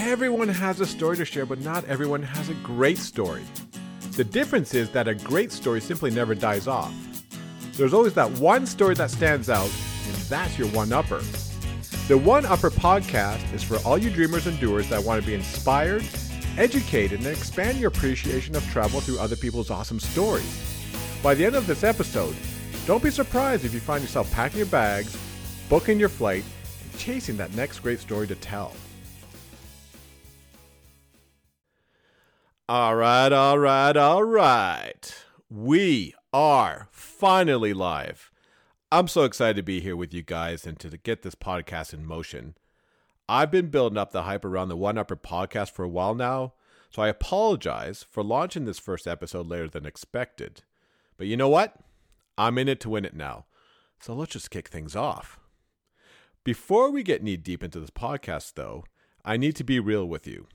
Everyone has a story to share, but not everyone has a great story. The difference is that a great story simply never dies off. There's always that one story that stands out, and that's your one upper. The One Upper podcast is for all you dreamers and doers that want to be inspired, educated, and expand your appreciation of travel through other people's awesome stories. By the end of this episode, don't be surprised if you find yourself packing your bags, booking your flight, and chasing that next great story to tell. All right, all right, all right. We are finally live. I'm so excited to be here with you guys and to get this podcast in motion. I've been building up the hype around the One Upper podcast for a while now, so I apologize for launching this first episode later than expected. But you know what? I'm in it to win it now. So let's just kick things off. Before we get knee deep into this podcast, though, I need to be real with you.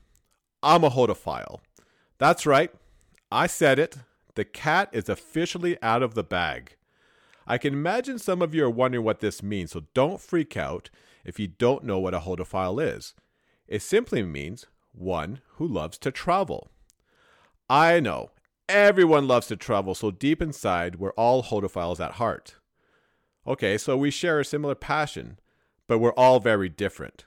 I'm a hodophile. That's right. I said it. The cat is officially out of the bag. I can imagine some of you are wondering what this means, so don't freak out if you don't know what a hodophile is. It simply means one who loves to travel. I know, everyone loves to travel, so deep inside, we're all hodophiles at heart. Okay, so we share a similar passion, but we're all very different.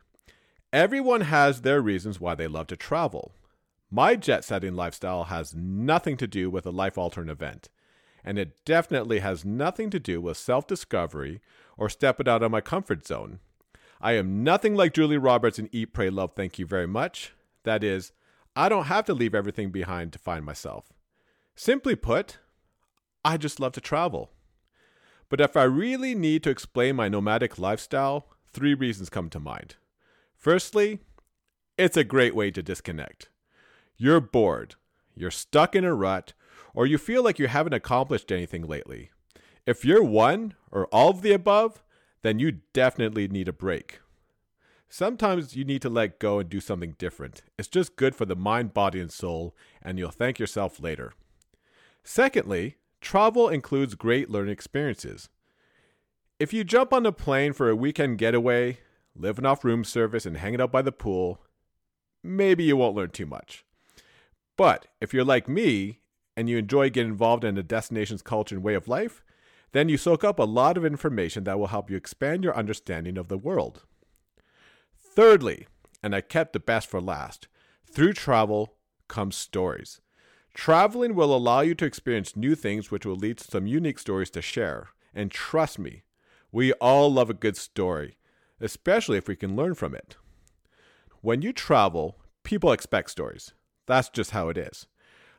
Everyone has their reasons why they love to travel. My jet setting lifestyle has nothing to do with a life altering event, and it definitely has nothing to do with self discovery or stepping out of my comfort zone. I am nothing like Julia Roberts in Eat, Pray, Love, Thank You Very Much. That is, I don't have to leave everything behind to find myself. Simply put, I just love to travel. But if I really need to explain my nomadic lifestyle, three reasons come to mind. Firstly, it's a great way to disconnect. You're bored, you're stuck in a rut, or you feel like you haven't accomplished anything lately. If you're one or all of the above, then you definitely need a break. Sometimes you need to let go and do something different. It's just good for the mind, body, and soul, and you'll thank yourself later. Secondly, travel includes great learning experiences. If you jump on a plane for a weekend getaway, living off room service, and hanging out by the pool, maybe you won't learn too much. But if you're like me and you enjoy getting involved in a destination's culture and way of life, then you soak up a lot of information that will help you expand your understanding of the world. Thirdly, and I kept the best for last, through travel comes stories. Traveling will allow you to experience new things which will lead to some unique stories to share. And trust me, we all love a good story, especially if we can learn from it. When you travel, people expect stories. That's just how it is.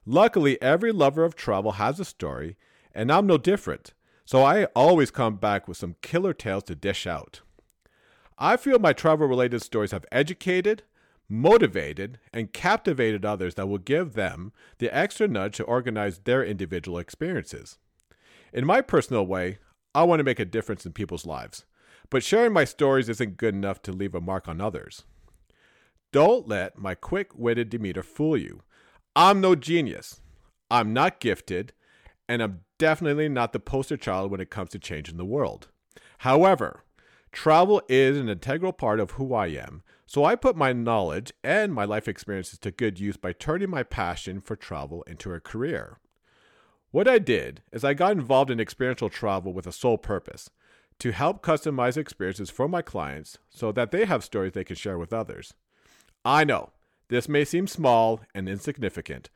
Luckily, every lover of travel has a story, and I'm no different, so I always come back with some killer tales to dish out. I feel my travel related stories have educated, motivated, and captivated others that will give them the extra nudge to organize their individual experiences. In my personal way, I want to make a difference in people's lives, but sharing my stories isn't good enough to leave a mark on others. Don't let my quick witted demeanor fool you. I'm no genius. I'm not gifted, and I'm definitely not the poster child when it comes to changing the world. However, travel is an integral part of who I am, so I put my knowledge and my life experiences to good use by turning my passion for travel into a career. What I did is I got involved in experiential travel with a sole purpose to help customize experiences for my clients so that they have stories they can share with others. I know, this may seem small and insignificant,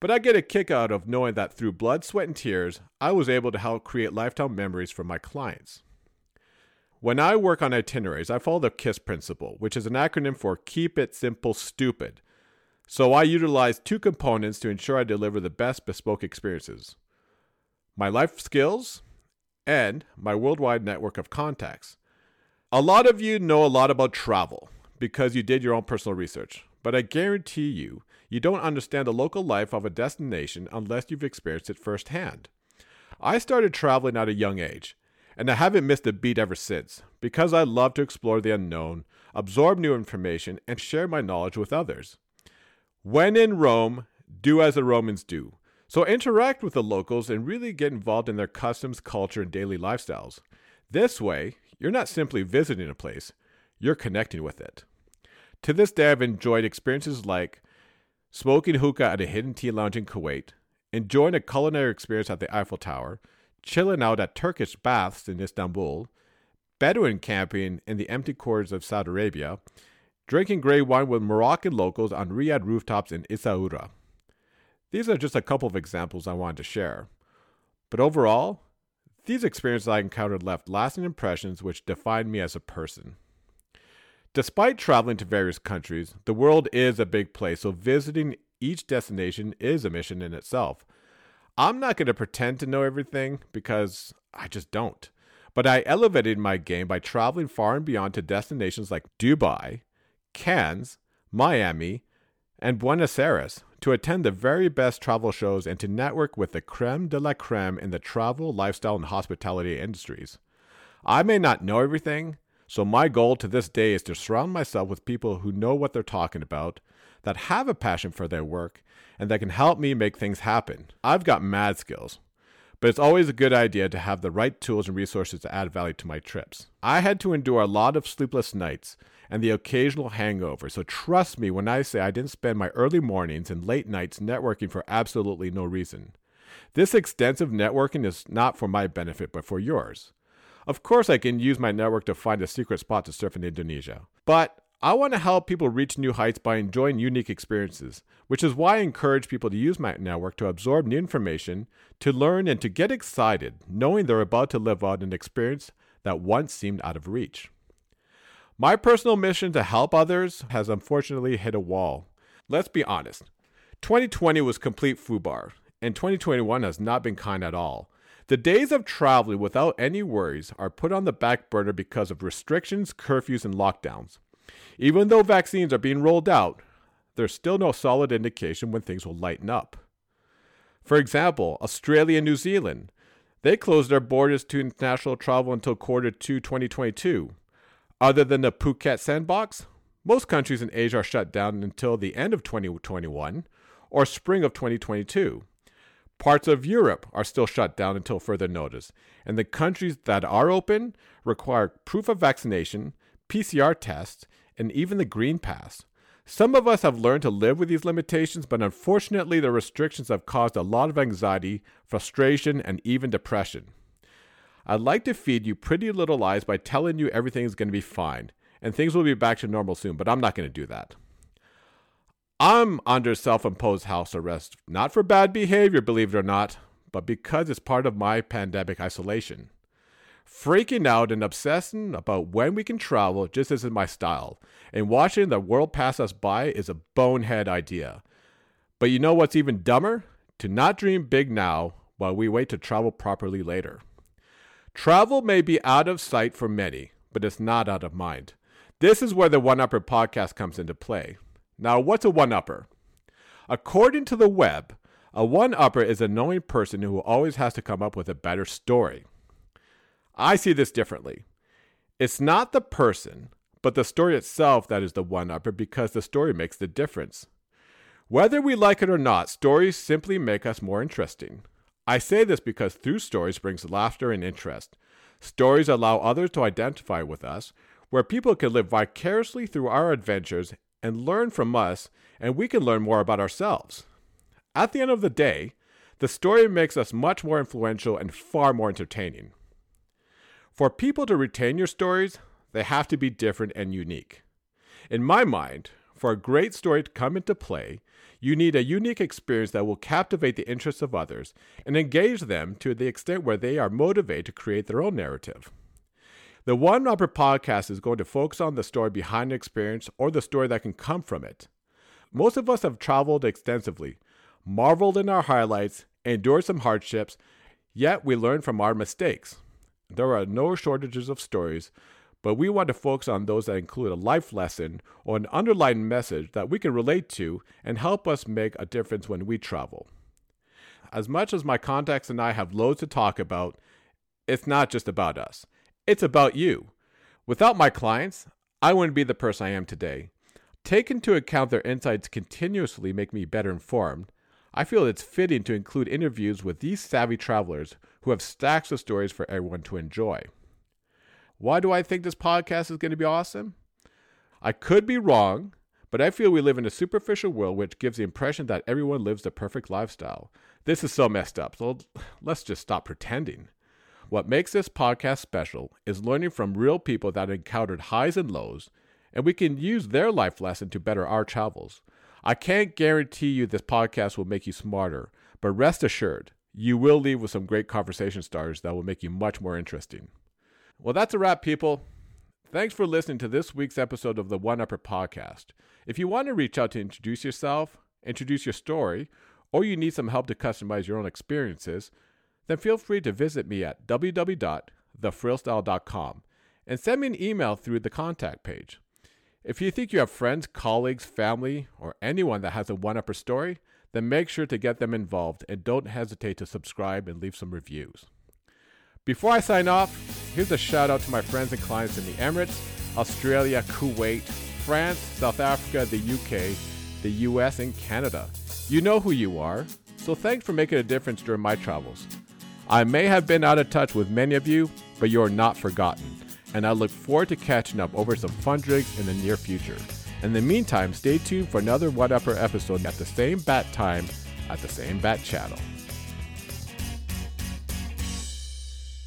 but I get a kick out of knowing that through blood, sweat, and tears, I was able to help create lifetime memories for my clients. When I work on itineraries, I follow the KISS principle, which is an acronym for Keep It Simple Stupid. So I utilize two components to ensure I deliver the best bespoke experiences my life skills and my worldwide network of contacts. A lot of you know a lot about travel because you did your own personal research. But I guarantee you, you don't understand the local life of a destination unless you've experienced it firsthand. I started traveling at a young age, and I haven't missed a beat ever since because I love to explore the unknown, absorb new information, and share my knowledge with others. When in Rome, do as the Romans do. So interact with the locals and really get involved in their customs, culture, and daily lifestyles. This way, you're not simply visiting a place, you're connecting with it. To this day, I've enjoyed experiences like smoking hookah at a hidden tea lounge in Kuwait, enjoying a culinary experience at the Eiffel Tower, chilling out at Turkish baths in Istanbul, Bedouin camping in the empty quarters of Saudi Arabia, drinking grey wine with Moroccan locals on riad rooftops in Essaouira. These are just a couple of examples I wanted to share. But overall, these experiences I encountered left lasting impressions which defined me as a person. Despite traveling to various countries, the world is a big place, so visiting each destination is a mission in itself. I'm not going to pretend to know everything because I just don't. But I elevated my game by traveling far and beyond to destinations like Dubai, Cannes, Miami, and Buenos Aires to attend the very best travel shows and to network with the creme de la creme in the travel, lifestyle, and hospitality industries. I may not know everything, so my goal to this day is to surround myself with people who know what they're talking about, that have a passion for their work, and that can help me make things happen. I've got mad skills, but it's always a good idea to have the right tools and resources to add value to my trips. I had to endure a lot of sleepless nights and the occasional hangover, so trust me when I say I didn't spend my early mornings and late nights networking for absolutely no reason. This extensive networking is not for my benefit, but for yours. Of course, I can use my network to find a secret spot to surf in Indonesia, but I want to help people reach new heights by enjoying unique experiences, which is why I encourage people to use my network to absorb new information, to learn, and to get excited, knowing they're about to live out an experience that once seemed out of reach. My personal mission to help others has unfortunately hit a wall. Let's be honest 2020 was complete foobar, and 2021 has not been kind at all. The days of traveling without any worries are put on the back burner because of restrictions, curfews, and lockdowns. Even though vaccines are being rolled out, there's still no solid indication when things will lighten up. For example, Australia and New Zealand, they closed their borders to international travel until quarter two 2022. Other than the Phuket sandbox, most countries in Asia are shut down until the end of 2021 or spring of 2022. Parts of Europe are still shut down until further notice, and the countries that are open require proof of vaccination, PCR tests, and even the Green Pass. Some of us have learned to live with these limitations, but unfortunately, the restrictions have caused a lot of anxiety, frustration, and even depression. I'd like to feed you pretty little lies by telling you everything is going to be fine and things will be back to normal soon, but I'm not going to do that. I'm under self imposed house arrest, not for bad behavior, believe it or not, but because it's part of my pandemic isolation. Freaking out and obsessing about when we can travel just isn't my style, and watching the world pass us by is a bonehead idea. But you know what's even dumber? To not dream big now while we wait to travel properly later. Travel may be out of sight for many, but it's not out of mind. This is where the One Upper podcast comes into play. Now, what's a one upper? According to the web, a one upper is a knowing person who always has to come up with a better story. I see this differently. It's not the person, but the story itself that is the one upper because the story makes the difference. Whether we like it or not, stories simply make us more interesting. I say this because through stories brings laughter and interest. Stories allow others to identify with us, where people can live vicariously through our adventures and learn from us, and we can learn more about ourselves. At the end of the day, the story makes us much more influential and far more entertaining. For people to retain your stories, they have to be different and unique. In my mind, for a great story to come into play, you need a unique experience that will captivate the interests of others and engage them to the extent where they are motivated to create their own narrative. The One Upper podcast is going to focus on the story behind the experience or the story that can come from it. Most of us have traveled extensively, marveled in our highlights, endured some hardships, yet we learn from our mistakes. There are no shortages of stories, but we want to focus on those that include a life lesson or an underlying message that we can relate to and help us make a difference when we travel. As much as my contacts and I have loads to talk about, it's not just about us. It's about you. Without my clients, I wouldn't be the person I am today. Take into account their insights continuously make me better informed. I feel it's fitting to include interviews with these savvy travelers who have stacks of stories for everyone to enjoy. Why do I think this podcast is going to be awesome? I could be wrong, but I feel we live in a superficial world which gives the impression that everyone lives the perfect lifestyle. This is so messed up, so let's just stop pretending. What makes this podcast special is learning from real people that encountered highs and lows, and we can use their life lesson to better our travels. I can't guarantee you this podcast will make you smarter, but rest assured, you will leave with some great conversation starters that will make you much more interesting. Well, that's a wrap, people. Thanks for listening to this week's episode of the One Upper Podcast. If you want to reach out to introduce yourself, introduce your story, or you need some help to customize your own experiences, then feel free to visit me at www.thefrillstyle.com and send me an email through the contact page. If you think you have friends, colleagues, family, or anyone that has a one upper story, then make sure to get them involved and don't hesitate to subscribe and leave some reviews. Before I sign off, here's a shout out to my friends and clients in the Emirates, Australia, Kuwait, France, South Africa, the UK, the US, and Canada. You know who you are, so thanks for making a difference during my travels. I may have been out of touch with many of you, but you are not forgotten, and I look forward to catching up over some fun drinks in the near future. In the meantime, stay tuned for another One Upper episode at the same bat time at the same bat channel.